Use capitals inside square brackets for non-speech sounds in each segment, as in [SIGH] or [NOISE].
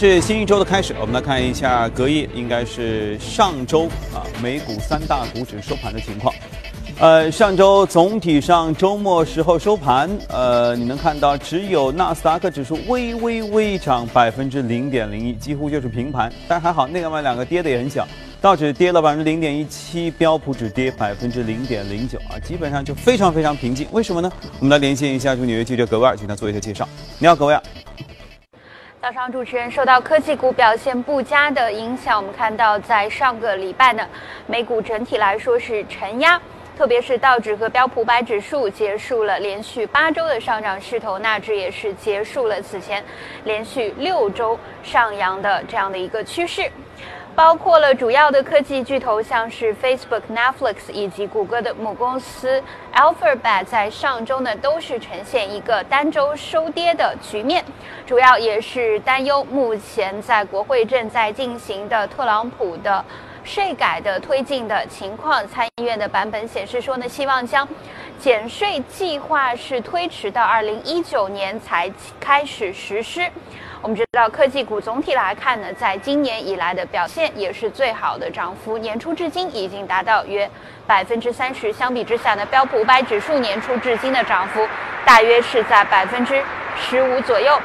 是新一周的开始，我们来看一下隔夜，应该是上周啊，美股三大股指收盘的情况。呃，上周总体上周末时候收盘，呃，你能看到只有纳斯达克指数微微微涨百分之零点零一，几乎就是平盘。但还好，另外两个跌的也很小，道指跌了百分之零点一七，标普只跌百分之零点零九啊，基本上就非常非常平静。为什么呢？我们来连线一下驻纽约记者格威尔，请他做一下介绍。你好，格威尔。早上，主持人受到科技股表现不佳的影响，我们看到在上个礼拜呢，美股整体来说是承压。特别是道指和标普百指数结束了连续八周的上涨势头，纳指也是结束了此前连续六周上扬的这样的一个趋势。包括了主要的科技巨头，像是 Facebook、Netflix 以及谷歌的母公司 Alphabet，在上周呢都是呈现一个单周收跌的局面，主要也是担忧目前在国会正在进行的特朗普的。税改的推进的情况，参议院的版本显示说呢，希望将减税计划是推迟到二零一九年才开始实施。我们知道科技股总体来看呢，在今年以来的表现也是最好的涨幅，年初至今已经达到约百分之三十。相比之下呢，标普五百指数年初至今的涨幅大约是在百分之十五左右。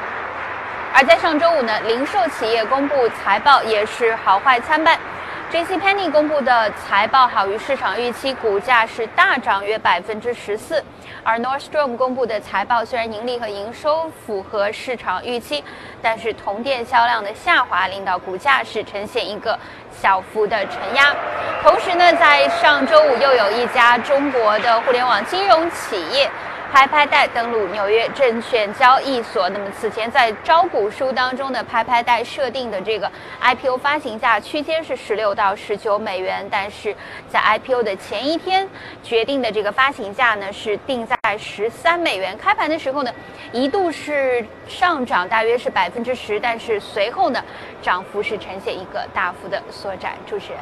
而在上周五呢，零售企业公布财报也是好坏参半。J.C.Penney 公布的财报好于市场预期，股价是大涨约百分之十四。而 Nordstrom 公布的财报虽然盈利和营收符合市场预期，但是同店销量的下滑令到股价是呈现一个小幅的承压。同时呢，在上周五又有一家中国的互联网金融企业。拍拍贷登陆纽约证券交易所。那么此前在招股书当中的拍拍贷设定的这个 IPO 发行价区间是十六到十九美元，但是在 IPO 的前一天决定的这个发行价呢是定在十三美元。开盘的时候呢一度是上涨大约是百分之十，但是随后呢涨幅是呈现一个大幅的缩窄。主持人，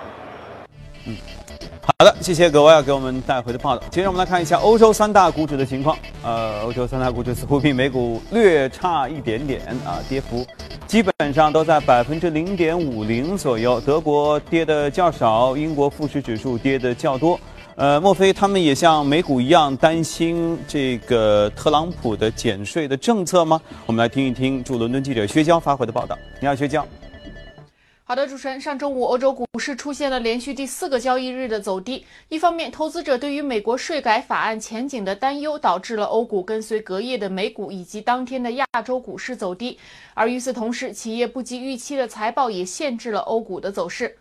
嗯。好的，谢谢各位给我们带回的报道。接着我们来看一下欧洲三大股指的情况。呃，欧洲三大股指似乎比美股略差一点点啊，跌幅基本上都在百分之零点五零左右。德国跌的较少，英国富时指数跌的较多。呃，莫非他们也像美股一样担心这个特朗普的减税的政策吗？我们来听一听驻伦敦记者薛娇发回的报道。你好，薛娇。好的，主持人，上周五欧洲股市出现了连续第四个交易日的走低。一方面，投资者对于美国税改法案前景的担忧，导致了欧股跟随隔夜的美股以及当天的亚洲股市走低；而与此同时，企业不及预期的财报也限制了欧股的走势。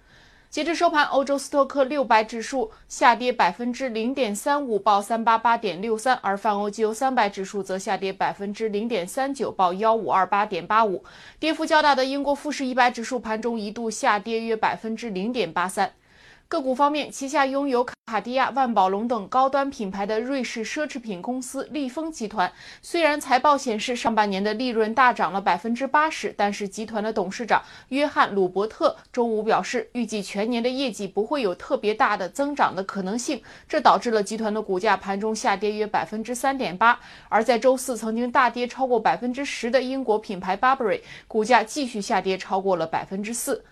截至收盘，欧洲斯托克六百指数下跌百分之零点三五，报三八八点六三；而泛欧绩优三百指数则下跌百分之零点三九，报幺五二八点八五。跌幅较大的英国富时一百指数盘中一度下跌约百分之零点八三。个股方面，旗下拥有卡地亚、万宝龙等高端品牌的瑞士奢侈品公司利丰集团，虽然财报显示上半年的利润大涨了百分之八十，但是集团的董事长约翰·鲁伯特周五表示，预计全年的业绩不会有特别大的增长的可能性，这导致了集团的股价盘中下跌约百分之三点八。而在周四曾经大跌超过百分之十的英国品牌 Burberry，股价继续下跌超过了百分之四。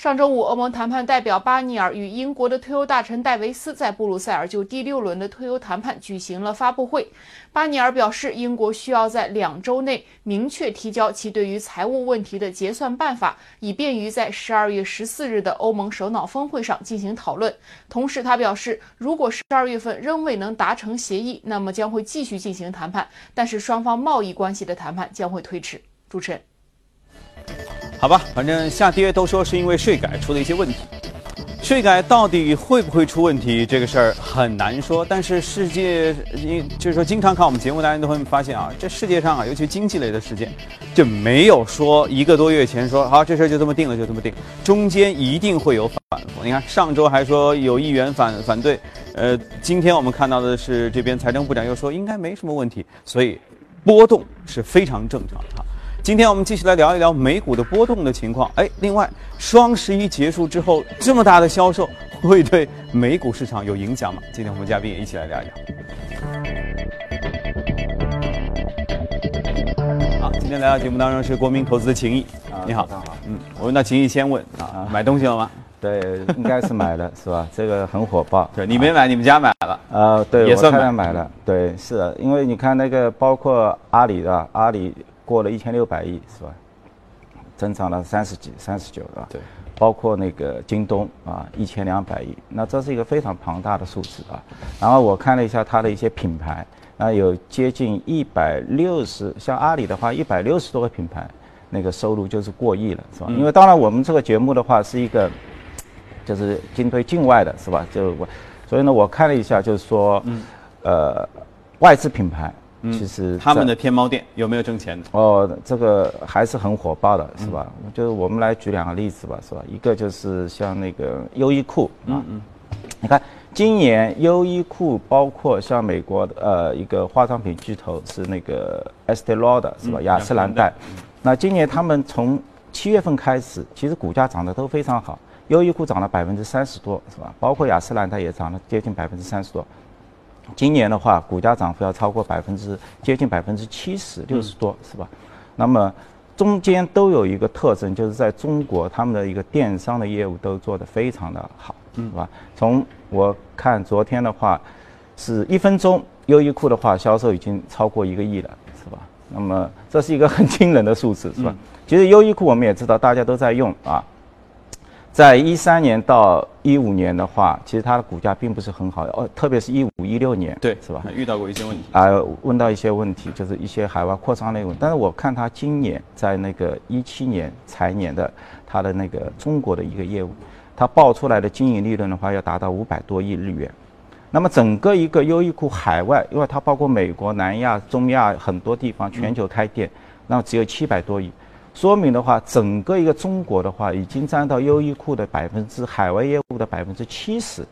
上周五，欧盟谈判代表巴尼尔与英国的退欧大臣戴维斯在布鲁塞尔就第六轮的退欧谈判举行了发布会。巴尼尔表示，英国需要在两周内明确提交其对于财务问题的结算办法，以便于在十二月十四日的欧盟首脑峰会上进行讨论。同时，他表示，如果十二月份仍未能达成协议，那么将会继续进行谈判，但是双方贸易关系的谈判将会推迟。主持人。好吧，反正下跌都说是因为税改出了一些问题，税改到底会不会出问题，这个事儿很难说。但是世界，因就是说，经常看我们节目，大家都会发现啊，这世界上啊，尤其经济类的事件，就没有说一个多月前说好这事儿就这么定了，就这么定，中间一定会有反复。你看上周还说有议员反反对，呃，今天我们看到的是这边财政部长又说应该没什么问题，所以波动是非常正常的。今天我们继续来聊一聊美股的波动的情况。哎，另外，双十一结束之后，这么大的销售会对美股市场有影响吗？今天我们嘉宾也一起来聊一聊。好。今天来到节目当中是国民投资的秦毅，你好，好，嗯，我问到秦毅先问啊，买东西了吗？对，应该是买了，[LAUGHS] 是吧？这个很火爆。对，你没买，你们家买了？呃，对，也算买了。对，是的，因为你看那个，包括阿里的，阿里过了一千六百亿，是吧？增长了三十几、三十九，是吧？对。包括那个京东啊，一千两百亿，那这是一个非常庞大的数字啊。然后我看了一下它的一些品牌，那有接近一百六十，像阿里的话，一百六十多个品牌，那个收入就是过亿了，是吧？因为当然我们这个节目的话是一个。就是针对境外的是吧？就我，所以呢，我看了一下，就是说，呃，外资品牌其实他们的天猫店有没有挣钱？哦，这个还是很火爆的，是吧？就是我们来举两个例子吧，是吧？一个就是像那个优衣库啊，你看今年优衣库包括像美国的呃一个化妆品巨头是那个 Estee Lauder 是吧？雅诗兰黛，那今年他们从七月份开始，其实股价涨得都非常好。优衣库涨了百分之三十多，是吧？包括雅诗兰黛也涨了接近百分之三十多。今年的话，股价涨幅要超过百分之接近百分之七十六十多，是吧？那么中间都有一个特征，就是在中国他们的一个电商的业务都做得非常的好，是吧？从我看昨天的话，是一分钟优衣库的话销售已经超过一个亿了，是吧？那么这是一个很惊人的数字，是吧？其实优衣库我们也知道，大家都在用啊。在一三年到一五年的话，其实它的股价并不是很好哦，特别是一五一六年，对，是吧？遇到过一些问题啊，问到一些问题，就是一些海外扩张类问题。但是我看它今年在那个一七年财年的它的那个中国的一个业务，它报出来的经营利润的话要达到五百多亿日元。那么整个一个优衣库海外，因为它包括美国、南亚、中亚很多地方全球开店，那么只有七百多亿。说明的话，整个一个中国的话，已经占到优衣库的百分之海外业务的百分之七十，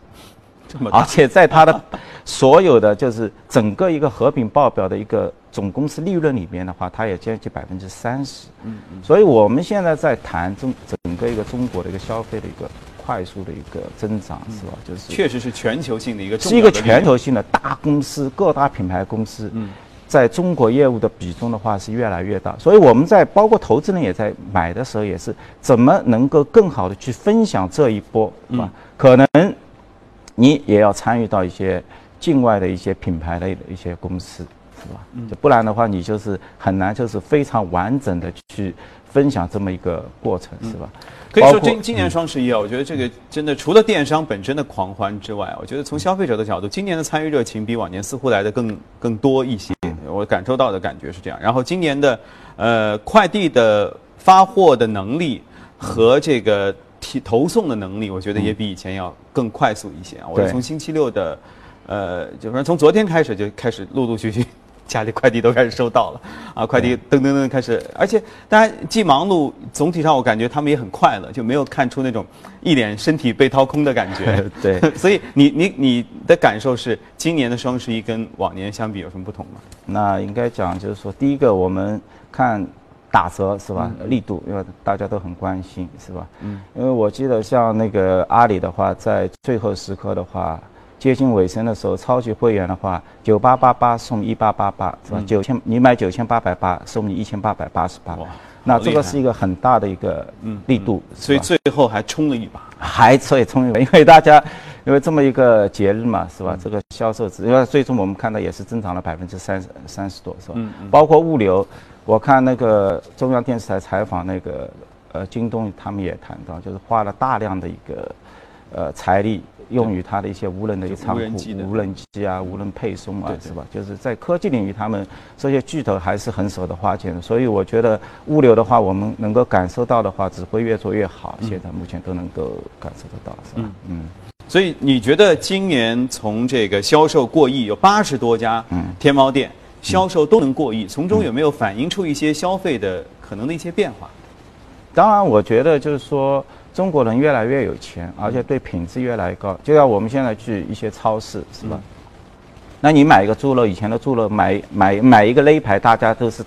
这么而且在它的所有的就是整个一个合并报表的一个总公司利润里面的话，它也将近百分之三十。嗯嗯。所以我们现在在谈中整个一个中国的一个消费的一个快速的一个增长，是吧？就是确实是全球性的一个，是一个全球性的大公司，各大品牌公司。嗯。在中国业务的比重的话是越来越大，所以我们在包括投资人也在买的时候也是怎么能够更好的去分享这一波，是吧？可能你也要参与到一些境外的一些品牌类的一些公司，是吧？就不然的话，你就是很难就是非常完整的去分享这么一个过程，是吧？可以说今今年双十一啊，我觉得这个真的除了电商本身的狂欢之外，我觉得从消费者的角度，今年的参与热情比往年似乎来的更更多一些。我感受到的感觉是这样。然后今年的，呃，快递的发货的能力和这个提投送的能力，我觉得也比以前要更快速一些啊。我是从星期六的，呃，就反正从昨天开始就开始陆陆续续。家里快递都开始收到了，啊，快递噔噔噔开始，而且大家既忙碌，总体上我感觉他们也很快乐，就没有看出那种一脸身体被掏空的感觉。[LAUGHS] 对，[LAUGHS] 所以你你你的感受是，今年的双十一跟往年相比有什么不同吗？那应该讲就是说，第一个我们看打折是吧，力度，因为大家都很关心是吧？嗯。因为我记得像那个阿里的话，在最后时刻的话。接近尾声的时候，超级会员的话，九八八八送一八八八，是吧？九千你买九千八百八，送你一千八百八十八。哇，那这个是一个很大的一个力度，所以最后还冲了一把，还所以冲一把，因为大家因为这么一个节日嘛，是吧？这个销售值，因为最终我们看到也是增长了百分之三十三十多，是吧？包括物流，我看那个中央电视台采访那个呃京东，他们也谈到，就是花了大量的一个呃财力。用于它的一些无人的一个仓库、无人机啊、无人配送啊，是吧？就是在科技领域，他们这些巨头还是很舍得花钱的。所以我觉得物流的话，我们能够感受到的话，只会越做越好。现在目前都能够感受得到，是吧？嗯。所以你觉得今年从这个销售过亿，有八十多家天猫店销售都能过亿，从中有没有反映出一些消费的可能的一些变化？当然，我觉得就是说。中国人越来越有钱，而且对品质越来越高。就像我们现在去一些超市，是吧？那你买一个猪肉，以前的猪肉买买买一个肋排，大家都是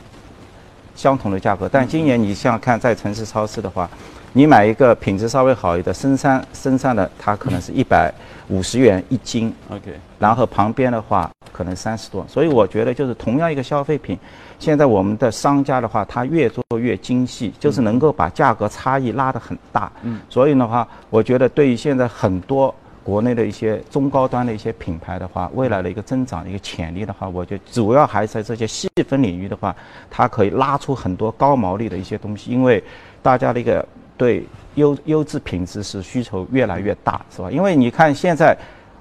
相同的价格。但今年你像看在城市超市的话，你买一个品质稍微好一点，深山深山的，它可能是一百五十元一斤。OK。然后旁边的话，可能三十多。所以我觉得就是同样一个消费品，现在我们的商家的话，他越做越精细，就是能够把价格差异拉得很大。嗯，所以的话，我觉得对于现在很多国内的一些中高端的一些品牌的话，未来的一个增长的一个潜力的话，我觉得主要还是在这些细分领域的话，它可以拉出很多高毛利的一些东西，因为大家的一个对优优质品质是需求越来越大，是吧？因为你看现在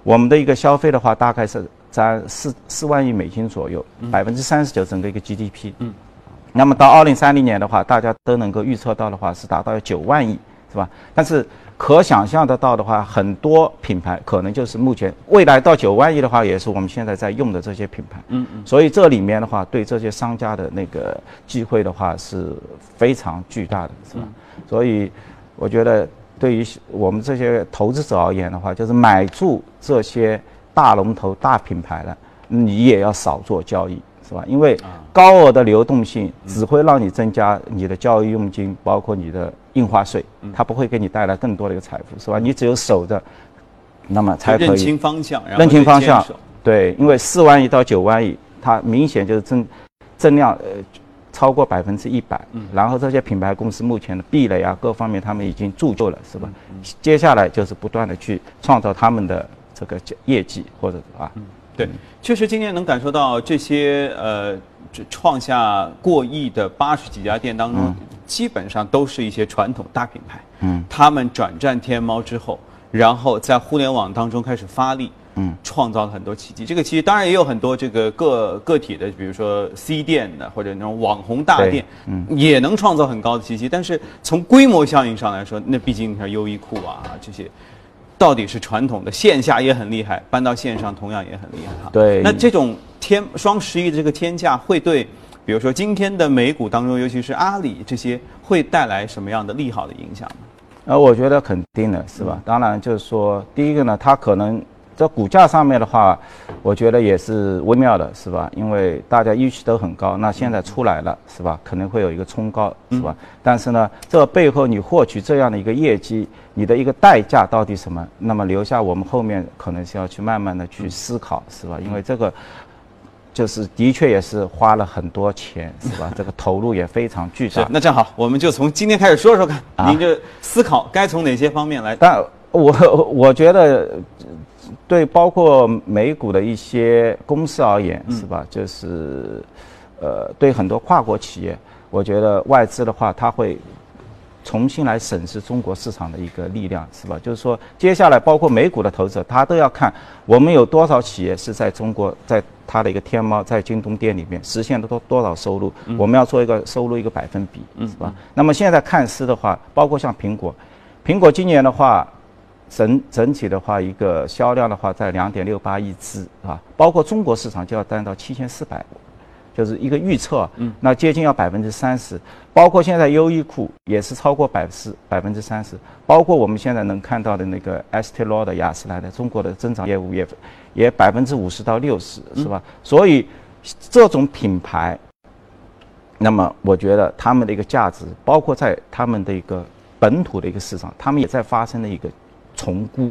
我们的一个消费的话，大概是占四四万亿美金左右，百分之三十九整个一个 GDP。嗯。那么到二零三零年的话，大家都能够预测到的话是达到九万亿，是吧？但是可想象得到的话，很多品牌可能就是目前未来到九万亿的话，也是我们现在在用的这些品牌。嗯嗯。所以这里面的话，对这些商家的那个机会的话是非常巨大的，是吧？所以我觉得对于我们这些投资者而言的话，就是买住这些大龙头、大品牌的，你也要少做交易。是吧？因为高额的流动性只会让你增加你的交易佣金，包括你的印花税，它不会给你带来更多的一个财富，是吧？你只有守着，那么才可以认清方向，认清方向。对，因为四万亿到九万亿，它明显就是增增量呃超过百分之一百。然后这些品牌公司目前的壁垒啊各方面，他们已经铸就了，是吧？接下来就是不断的去创造他们的这个业绩，或者啊。对，确实今年能感受到这些呃，创下过亿的八十几家店当中，基本上都是一些传统大品牌。嗯，他们转战天猫之后，然后在互联网当中开始发力，嗯，创造了很多奇迹。这个奇迹当然也有很多这个个个体的，比如说 C 店的或者那种网红大店，嗯，也能创造很高的奇迹。但是从规模效应上来说，那毕竟像优衣库啊这些。到底是传统的线下也很厉害，搬到线上同样也很厉害哈。对。那这种天双十一的这个天价会对，比如说今天的美股当中，尤其是阿里这些，会带来什么样的利好的影响呢？呃，我觉得肯定的是吧？当然就是说，第一个呢，它可能。在股价上面的话，我觉得也是微妙的，是吧？因为大家预期都很高，那现在出来了，是吧？可能会有一个冲高，是吧？但是呢，这背后你获取这样的一个业绩，你的一个代价到底什么？那么留下我们后面可能是要去慢慢的去思考，是吧？因为这个就是的确也是花了很多钱，是吧？这个投入也非常巨大。那正好，我们就从今天开始说说看，您就思考该从哪些方面来？但我 [LAUGHS] 我觉得。对，包括美股的一些公司而言，是吧？就是，呃，对很多跨国企业，我觉得外资的话，它会重新来审视中国市场的一个力量，是吧？就是说，接下来包括美股的投资者，他都要看我们有多少企业是在中国，在它的一个天猫、在京东店里面实现了多多少收入，我们要做一个收入一个百分比，是吧？那么现在看似的话，包括像苹果，苹果今年的话。整整体的话，一个销量的话在两点六八亿只啊，包括中国市场就要占到七千四百，就是一个预测，嗯，那接近要百分之三十，包括现在优衣库也是超过百分之百分之三十，包括我们现在能看到的那个 Estee Lauder 雅诗兰黛中国的增长业务也也百分之五十到六十，是吧？所以这种品牌，那么我觉得他们的一个价值，包括在他们的一个本土的一个市场，他们也在发生的一个。重估，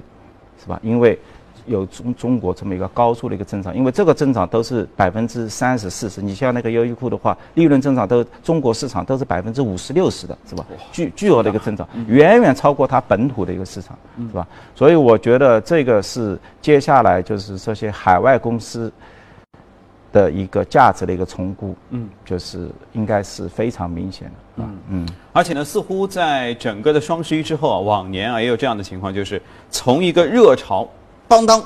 是吧？因为有中中国这么一个高速的一个增长，因为这个增长都是百分之三十、四十。你像那个优衣库的话，利润增长都中国市场都是百分之五十、六十的，是吧？巨巨额的一个增长，远远超过它本土的一个市场，是吧？所以我觉得这个是接下来就是这些海外公司。的一个价值的一个重估，嗯，就是应该是非常明显的，嗯。嗯，而且呢，似乎在整个的双十一之后啊，往年啊也有这样的情况，就是从一个热潮，当当，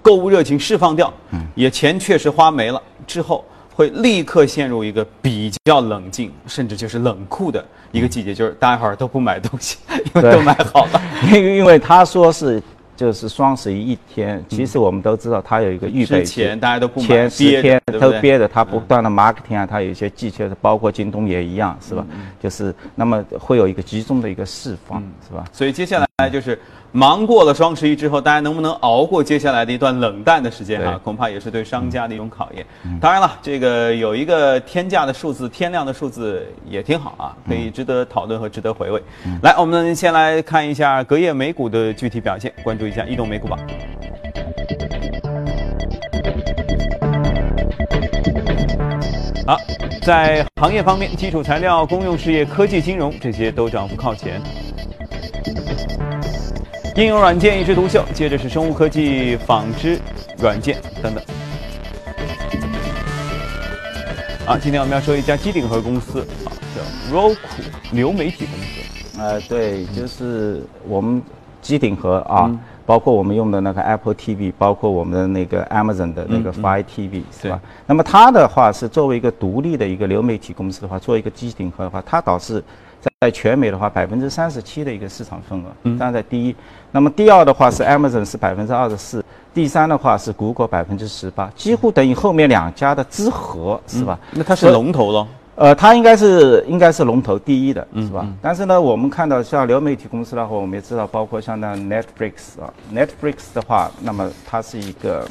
购物热情释放掉，嗯，也钱确实花没了之后，会立刻陷入一个比较冷静，甚至就是冷酷的一个季节，就是大家伙儿都不买东西，因为都买好了，[LAUGHS] 因为因为他说是。就是双十一一天，其实我们都知道，它有一个预备前大家都不前十天都憋着，它不断的 marketing 啊，它有一些技巧，包括京东也一样，是吧？就是那么会有一个集中的一个释放，是吧？所以接下来就是。忙过了双十一之后大家能不能熬过接下来的一段冷淡的时间啊？恐怕也是对商家的一种考验。当然了这个有一个天价的数字天量的数字也挺好啊可以值得讨论和值得回味。来我们先来看一下隔夜美股的具体表现关注一下移动美股吧好在行业方面基础材料公用事业科技金融这些都涨幅靠前。应用软件一枝独秀，接着是生物科技、纺织软件等等。啊，今天我们要说一家机顶盒公司啊，叫 Roku 流媒体公司。呃，对，就是我们机顶盒啊，包括我们用的那个 Apple TV，包括我们的那个 Amazon 的那个 Fire TV，是吧？那么它的话是作为一个独立的一个流媒体公司的话，做一个机顶盒的话，它导致在全美的话百分之三十七的一个市场份额，站在第一。那么第二的话是 Amazon 是百分之二十四。第三的话是谷歌百分之十八，几乎等于后面两家的之和，是吧？那它是龙头了。呃，它应该是应该是龙头第一的，是吧？但是呢，我们看到像流媒体公司的话，我们也知道，包括像那 Netflix 啊，Netflix 的话，那么它是一个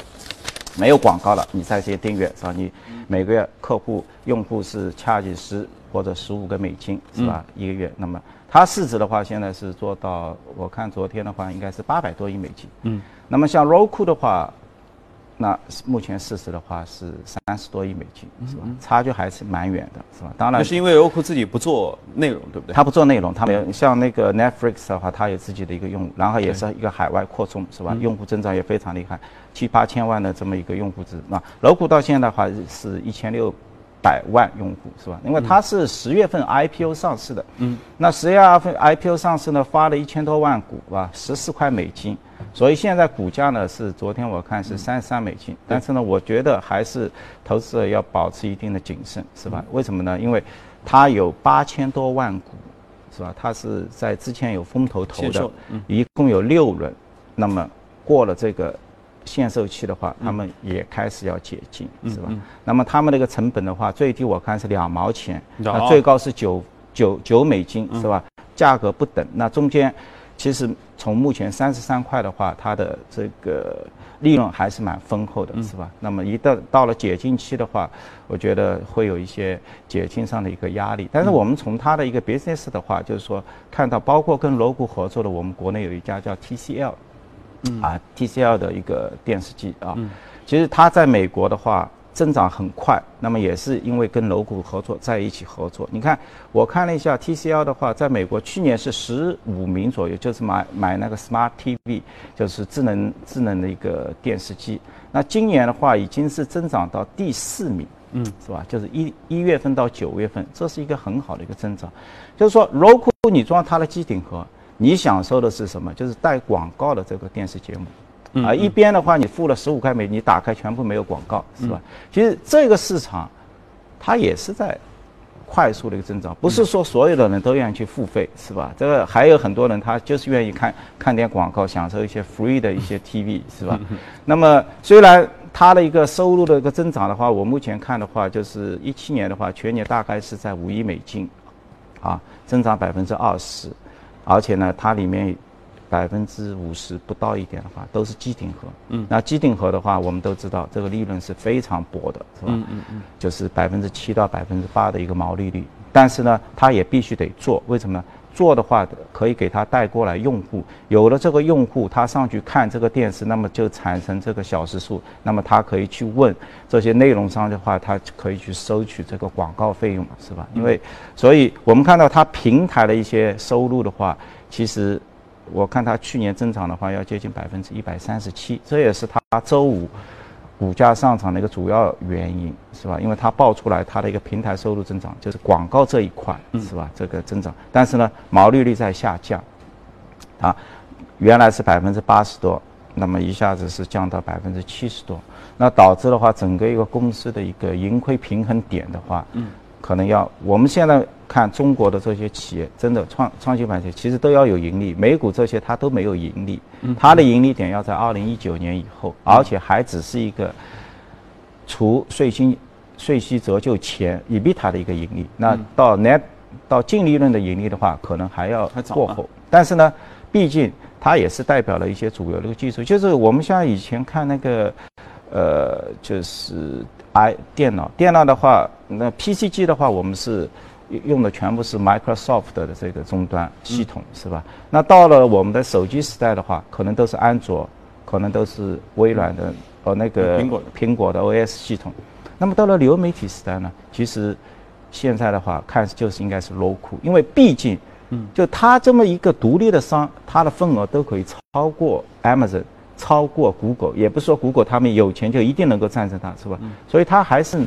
没有广告了，你在线订阅是吧？你每个月客户用户是掐几十或者十五个美金是吧？一个月，那么它市值的话，现在是做到，我看昨天的话应该是八百多亿美金。嗯。那么像 Roku 的话，那目前市值的话是三十多亿美金，是吧？差距还是蛮远的，是吧？当然，那是因为 Roku 自己不做内容，对不对？它不做内容，它没有像那个 Netflix 的话，它有自己的一个用户，然后也是一个海外扩充，是吧？用户增长也非常厉害，七八千万的这么一个用户值。那 Roku 到现在的话是一千六百万用户，是吧？因为它是十月份 IPO 上市的，嗯，那十月份 IPO 上市呢，发了一千多万股，吧，十四块美金。所以现在股价呢是昨天我看是三十三美金，但是呢，我觉得还是投资者要保持一定的谨慎，是吧？为什么呢？因为它有八千多万股，是吧？它是在之前有风投投的，一共有六轮，那么过了这个限售期的话，他们也开始要解禁，是吧？那么他们那个成本的话，最低我看是两毛钱，那最高是九九九美金，是吧？价格不等，那中间。其实从目前三十三块的话，它的这个利润还是蛮丰厚的，是吧？那么一到到了解禁期的话，我觉得会有一些解禁上的一个压力。但是我们从它的一个 business 的话，就是说看到包括跟罗谷合作的，我们国内有一家叫 TCL，啊 TCL 的一个电视机啊，其实它在美国的话。增长很快，那么也是因为跟楼股合作在一起合作。你看，我看了一下 TCL 的话，在美国去年是十五名左右，就是买买那个 Smart TV，就是智能智能的一个电视机。那今年的话，已经是增长到第四名，嗯，是吧？就是一一月份到九月份，这是一个很好的一个增长。就是说，如果你装它的机顶盒，你享受的是什么？就是带广告的这个电视节目。啊，一边的话你付了十五块美，你打开全部没有广告，是吧？其实这个市场，它也是在快速的一个增长，不是说所有的人都愿意去付费，是吧？这个还有很多人他就是愿意看看点广告，享受一些 free 的一些 TV，是吧？那么虽然它的一个收入的一个增长的话，我目前看的话，就是一七年的话，全年大概是在五亿美金，啊，增长百分之二十，而且呢，它里面。百分之五十不到一点的话，都是机顶盒。嗯，那机顶盒的话，我们都知道这个利润是非常薄的，是吧？嗯嗯嗯，就是百分之七到百分之八的一个毛利率。但是呢，它也必须得做，为什么呢？做的话可以给他带过来用户，有了这个用户，他上去看这个电视，那么就产生这个小时数，那么他可以去问这些内容商的话，他可以去收取这个广告费用，是吧？因为，所以我们看到它平台的一些收入的话，其实。我看它去年增长的话要接近百分之一百三十七，这也是它周五股价上涨的一个主要原因，是吧？因为它爆出来它的一个平台收入增长，就是广告这一块，是吧？这个增长，但是呢，毛利率在下降，啊，原来是百分之八十多，那么一下子是降到百分之七十多，那导致的话，整个一个公司的一个盈亏平衡点的话，嗯，可能要我们现在。看中国的这些企业，真的创创新板企业其实都要有盈利，美股这些它都没有盈利，它的盈利点要在二零一九年以后，而且还只是一个除税金、税息折旧前 EBITDA 的一个盈利。那到 net 到净利润的盈利的话，可能还要过后。但是呢，毕竟它也是代表了一些主流的技术，就是我们像以前看那个，呃，就是 i 电脑，电脑的话，那 PCG 的话，我们是。用的全部是 Microsoft 的这个终端系统，是吧？那到了我们的手机时代的话，可能都是安卓，可能都是微软的，呃，那个苹果苹果的 OS 系统。那么到了流媒体时代呢，其实现在的话看就是应该是库，因为毕竟，嗯，就它这么一个独立的商，它的份额都可以超过 Amazon，超过 Google，也不是说 Google 他们有钱就一定能够战胜它，是吧？所以它还是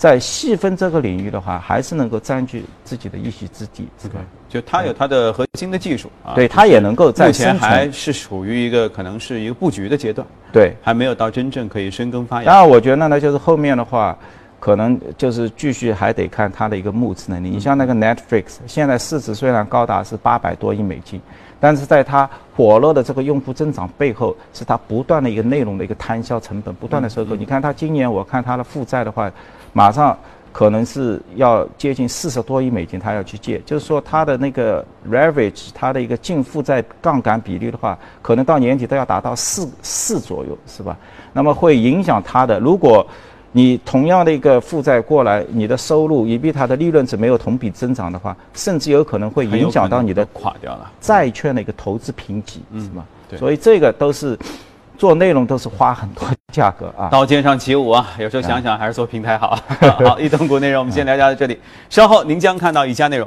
在细分这个领域的话，还是能够占据自己的一席之地，是吧？就它有它的核心的技术啊，对，它也能够在目前还是处于一个可能是一个布局的阶段，对，还没有到真正可以深耕发芽。当然，我觉得呢，就是后面的话。可能就是继续还得看它的一个募资能力。你像那个 Netflix，现在市值虽然高达是八百多亿美金，但是在它火热的这个用户增长背后，是它不断的一个内容的一个摊销成本不断的收购。你看它今年，我看它的负债的话，马上可能是要接近四十多亿美金，他要去借，就是说他的那个 leverage，它的一个净负债杠杆比例的话，可能到年底都要达到四四左右，是吧？那么会影响他的如果。你同样的一个负债过来，你的收入以比它的利润值没有同比增长的话，甚至有可能会影响到你的垮掉了债券的一个投资评级，是吗？所以这个都是做内容都是花很多 [LAUGHS] 价格啊。刀尖上起舞啊，有时候想想还是做平台好。好，一等股内容我们先聊到这里，稍后您将看到以下内容。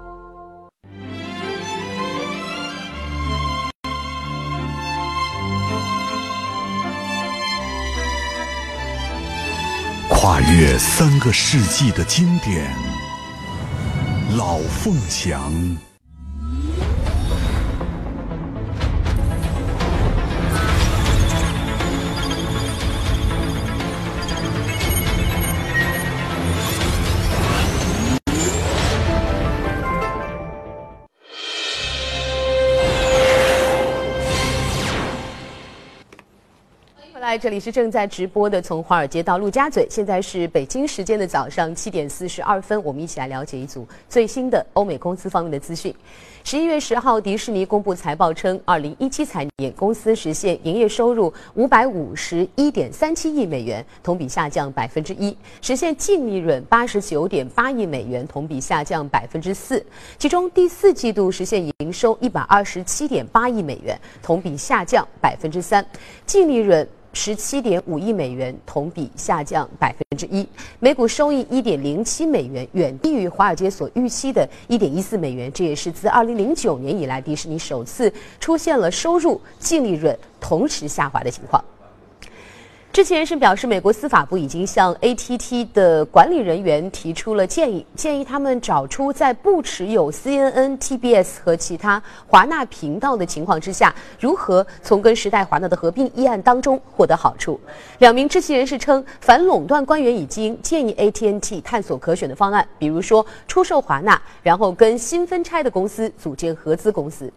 跨越三个世纪的经典，《老凤祥》。这里是正在直播的，从华尔街到陆家嘴，现在是北京时间的早上七点四十二分，我们一起来了解一组最新的欧美公司方面的资讯。十一月十号，迪士尼公布财报称，二零一七财年公司实现营业收入五百五十一点三七亿美元，同比下降百分之一；实现净利润八十九点八亿美元，同比下降百分之四。其中第四季度实现营收一百二十七点八亿美元，同比下降百分之三，净利润。十七点五亿美元，同比下降百分之一，每股收益一点零七美元，远低于华尔街所预期的一点一四美元。这也是自二零零九年以来，迪士尼首次出现了收入、净利润同时下滑的情况。知情人士表示，美国司法部已经向 ATT 的管理人员提出了建议，建议他们找出在不持有 CNN、TBS 和其他华纳频道的情况之下，如何从跟时代华纳的合并议案当中获得好处。两名知情人士称，反垄断官员已经建议 AT&T 探索可选的方案，比如说出售华纳，然后跟新分拆的公司组建合资公司。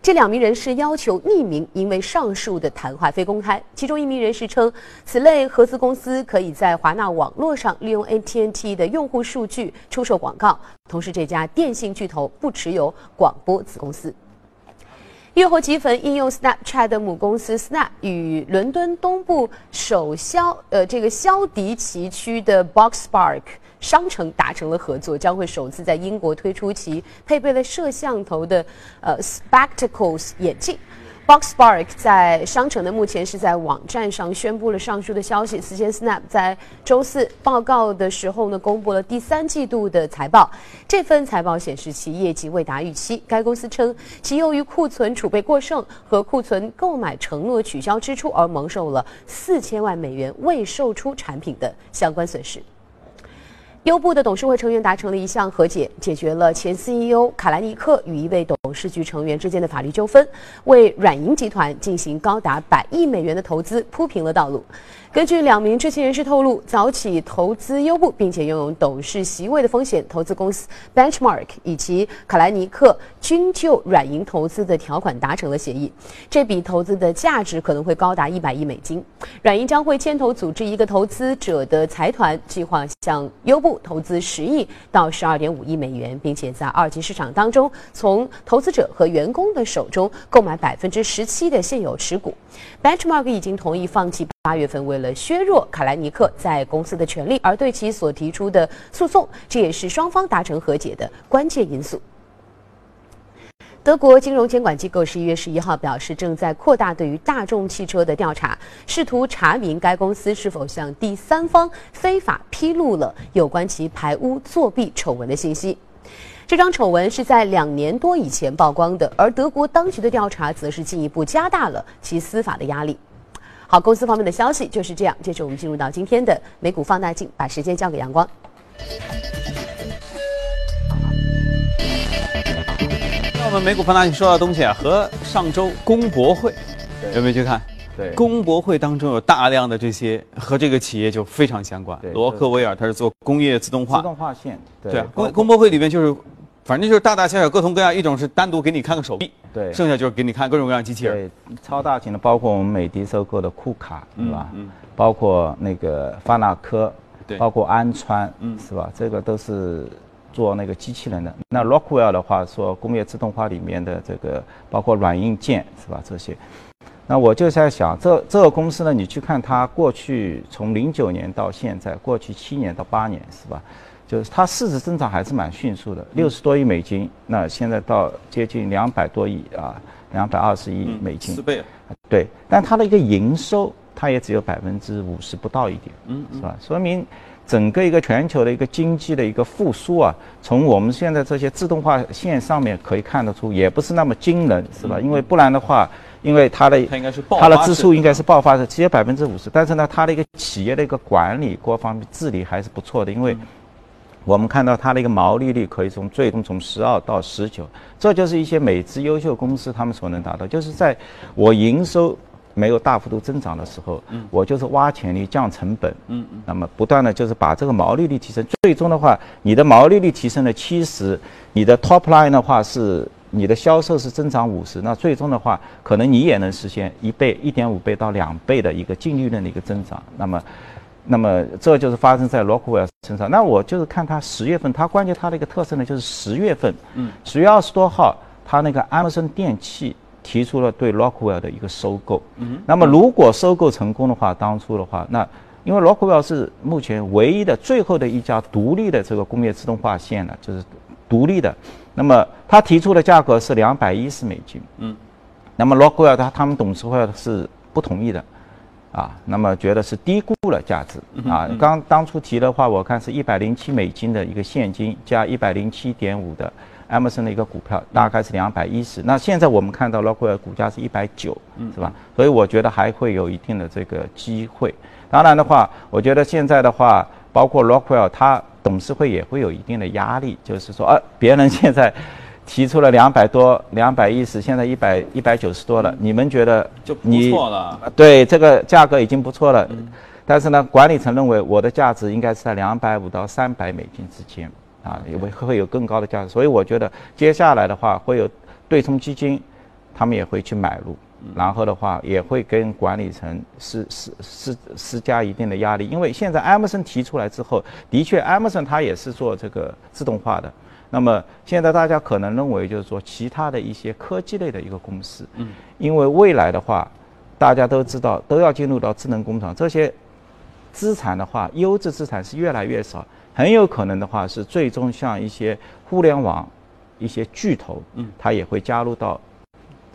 这两名人士要求匿名，因为上述的谈话非公开。其中一名人士称，此类合资公司可以在华纳网络上利用 AT&T 的用户数据出售广告。同时，这家电信巨头不持有广播子公司。月后积粉应用 Snapchat 的母公司 Snap 与伦敦东部首销呃这个肖迪奇区的 Boxpark。商城达成了合作，将会首次在英国推出其配备了摄像头的呃 Spectacles 眼镜。Boxpark 在商城的目前是在网站上宣布了上述的消息。此前 Snap 在周四报告的时候呢，公布了第三季度的财报。这份财报显示其业绩未达预期。该公司称，其由于库存储备过剩和库存购买承诺取消支出而蒙受了四千万美元未售出产品的相关损失。优步的董事会成员达成了一项和解，解决了前 CEO 卡莱尼克与一位董事局成员之间的法律纠纷，为软银集团进行高达百亿美元的投资铺平了道路。根据两名知情人士透露，早起投资优步并且拥有董事席位的风险投资公司 Benchmark 以及卡莱尼克均就软银投资的条款达成了协议。这笔投资的价值可能会高达一百亿美金。软银将会牵头组织一个投资者的财团，计划向优步投资十亿到十二点五亿美元，并且在二级市场当中从投资者和员工的手中购买百分之十七的现有持股。Benchmark 已经同意放弃八月份为了削弱卡莱尼克在公司的权利而对其所提出的诉讼，这也是双方达成和解的关键因素。德国金融监管机构十一月十一号表示，正在扩大对于大众汽车的调查，试图查明该公司是否向第三方非法披露了有关其排污作弊丑闻的信息。这张丑闻是在两年多以前曝光的，而德国当局的调查则是进一步加大了其司法的压力。好，公司方面的消息就是这样。接着我们进入到今天的美股放大镜，把时间交给阳光。我们美股放大镜说到的东西啊，和上周工博会有没有去看？对，工博会当中有大量的这些和这个企业就非常相关。罗克威尔他是做工业自动化，自动化线。对，工工博会里面就是，反正就是大大小小各种各样，一种是单独给你看个手臂，对，剩下就是给你看各种各样机器人。对，超大型的包括我们美的收购的库卡，是吧？嗯。包括那个发那科，对，包括安川，嗯，是吧？这个都是。做那个机器人的，那 Rockwell 的话说工业自动化里面的这个包括软硬件是吧？这些，那我就在想，这这个公司呢，你去看它过去从零九年到现在，过去七年到八年是吧？就是它市值增长还是蛮迅速的，六十多亿美金，那现在到接近两百多亿啊，两百二十亿美金，四倍。对，但它的一个营收，它也只有百分之五十不到一点，嗯，是吧？说明。整个一个全球的一个经济的一个复苏啊，从我们现在这些自动化线上面可以看得出，也不是那么惊人，是吧？因为不然的话，因为它的它的支出应该是爆发的，只有百分之五十。但是呢，它的一个企业的一个管理各方面治理还是不错的，因为我们看到它的一个毛利率可以从最终从十二到十九，这就是一些美资优秀公司他们所能达到，就是在我营收。没有大幅度增长的时候，嗯，我就是挖潜力、降成本，嗯嗯，那么不断的就是把这个毛利率提升，最终的话，你的毛利率提升了七十，你的 top line 的话是你的销售是增长五十，那最终的话，可能你也能实现一倍、一点五倍到两倍的一个净利润的一个增长。那么，那么这就是发生在 Rockwell 身上。那我就是看它十月份，它关键它的一个特色呢，就是十月份，嗯，十月二十多号，它那个安默森电器。提出了对 Rockwell 的一个收购，嗯，那么如果收购成功的话，当初的话，那因为 Rockwell 是目前唯一的最后的一家独立的这个工业自动化线了，就是独立的，那么他提出的价格是两百一十美金，嗯，那么 Rockwell 他他们董事会是不同意的，啊，那么觉得是低估了价值，啊，刚当初提的话，我看是一百零七美金的一个现金加一百零七点五的。Amazon 的一个股票大概是两百一十，那现在我们看到 Rockwell 股价是一百九，是吧？所以我觉得还会有一定的这个机会。当然的话，我觉得现在的话，包括 Rockwell 它董事会也会有一定的压力，就是说，呃，别人现在提出了两百多、两百一十，现在一百一百九十多了，你们觉得就不错了？对，这个价格已经不错了。但是呢，管理层认为我的价值应该是在两百五到三百美金之间。啊，也会会有更高的价值，所以我觉得接下来的话会有对冲基金，他们也会去买入，然后的话也会跟管理层施施施施加一定的压力，因为现在 Amazon 提出来之后，的确 Amazon 它也是做这个自动化的，那么现在大家可能认为就是说其他的一些科技类的一个公司，嗯，因为未来的话，大家都知道都要进入到智能工厂，这些资产的话，优质资产是越来越少。很有可能的话是最终像一些互联网一些巨头，嗯，它也会加入到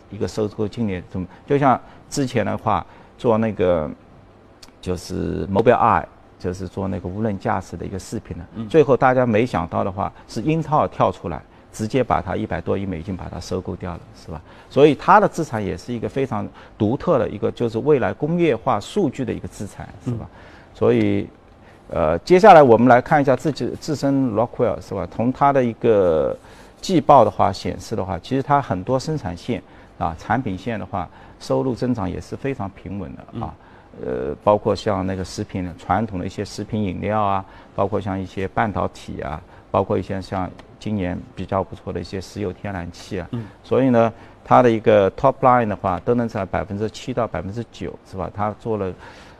一个收购进列中。就像之前的话做那个就是 Mobile Eye，就是做那个无人驾驶的一个视频的，最后大家没想到的话是英特尔跳出来，直接把它一百多亿美金把它收购掉了，是吧？所以它的资产也是一个非常独特的一个，就是未来工业化数据的一个资产，是吧？所以。呃，接下来我们来看一下自己自身 Rockwell 是吧？从它的一个季报的话显示的话，其实它很多生产线啊，产品线的话，收入增长也是非常平稳的啊。呃，包括像那个食品传统的一些食品饮料啊，包括像一些半导体啊，包括一些像今年比较不错的一些石油天然气啊。嗯。所以呢，它的一个 top line 的话，都能在百分之七到百分之九，是吧？它做了，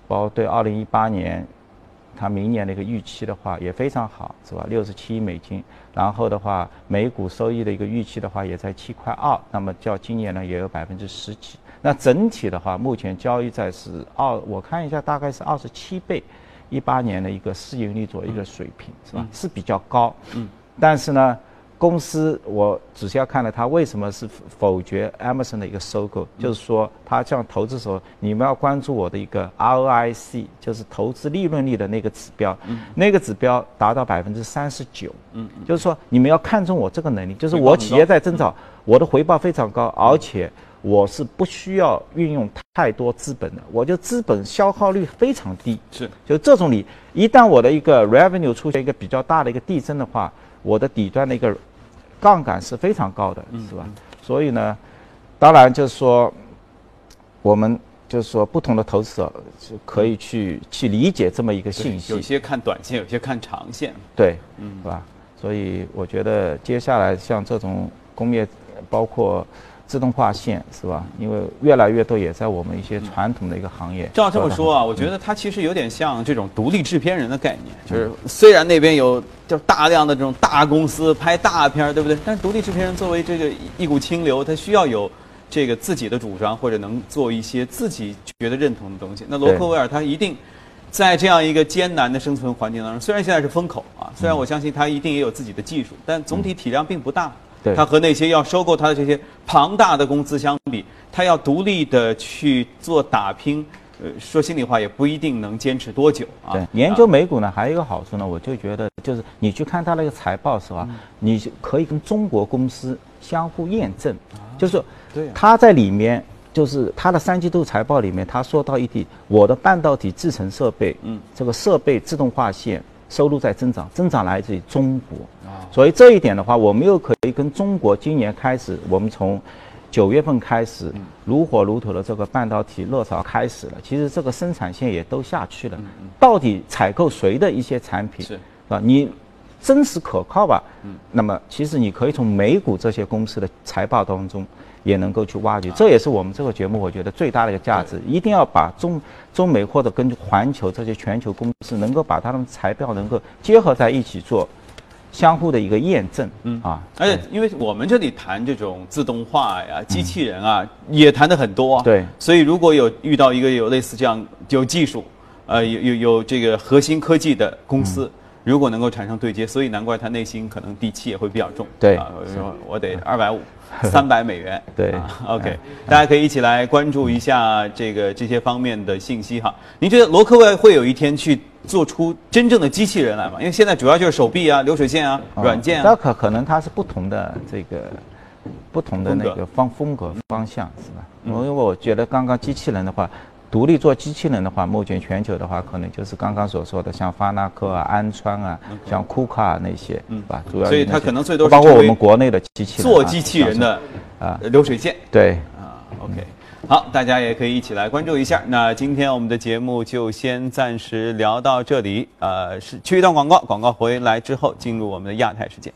包括对二零一八年。它明年的一个预期的话也非常好，是吧？六十七亿美金，然后的话，每股收益的一个预期的话也在七块二，那么较今年呢也有百分之十几。那整体的话，目前交易在是二，我看一下大概是二十七倍，一八年的一个市盈率左右的水平，是吧？是比较高。嗯。但是呢。公司，我只需要看了它为什么是否决 Amazon 的一个收购，就是说，他像投资时候，你们要关注我的一个 ROIC，就是投资利润率的那个指标，那个指标达到百分之三十九，嗯，就是说你们要看重我这个能力，就是我企业在增长，我的回报非常高，而且我是不需要运用太多资本的，我就资本消耗率非常低，是，就这种你一旦我的一个 revenue 出现一个比较大的一个递增的话，我的底端的一个杠杆是非常高的，是吧？所以呢，当然就是说，我们就是说，不同的投资者是可以去去理解这么一个信息。有些看短线，有些看长线。对，嗯，是吧？所以我觉得接下来像这种工业，包括。自动化线是吧？因为越来越多也在我们一些传统的一个行业。照这么说啊，我觉得它其实有点像这种独立制片人的概念，就是虽然那边有就大量的这种大公司拍大片儿，对不对？但是独立制片人作为这个一股清流，他需要有这个自己的主张，或者能做一些自己觉得认同的东西。那罗克威尔他一定在这样一个艰难的生存环境当中，虽然现在是风口啊，虽然我相信他一定也有自己的技术，但总体体量并不大。它和那些要收购它的这些庞大的公司相比，它要独立的去做打拼，呃，说心里话也不一定能坚持多久啊。对，研究美股呢，还有一个好处呢，我就觉得就是你去看它那个财报是吧？你可以跟中国公司相互验证，就是它在里面，就是它的三季度财报里面，他说到一点，我的半导体制成设备，嗯，这个设备自动化线。收入在增长，增长来自于中国，所以这一点的话，我们又可以跟中国今年开始，我们从九月份开始如火如荼的这个半导体热潮开始了。其实这个生产线也都下去了，到底采购谁的一些产品是吧？你真实可靠吧？那么其实你可以从美股这些公司的财报当中。也能够去挖掘，这也是我们这个节目我觉得最大的一个价值。一定要把中中美或者跟环球这些全球公司，能够把他们财报能够结合在一起做相互的一个验证。嗯啊，而且因为我们这里谈这种自动化呀、机器人啊，也谈的很多。对，所以如果有遇到一个有类似这样有技术，呃，有有有这个核心科技的公司，如果能够产生对接，所以难怪他内心可能底气也会比较重。对啊，我我得二百五。[LAUGHS] 三百美元，对啊，[LAUGHS] OK，大家可以一起来关注一下这个这些方面的信息哈。您觉得罗克威会有一天去做出真正的机器人来嘛？因为现在主要就是手臂啊、流水线啊、软件啊。那可可能它是不同的这个不同的那个方风格方向是吧？因为我觉得刚刚机器人的话。独立做机器人的话，目前全球的话，可能就是刚刚所说的，像发那科啊、安川啊、像库卡那些，嗯，吧？主要所以它可能最多包括我们国内的机器人做机器人的啊流水线。对啊，OK，好，大家也可以一起来关注一下。那今天我们的节目就先暂时聊到这里，呃，是去一段广告，广告回来之后进入我们的亚太时间。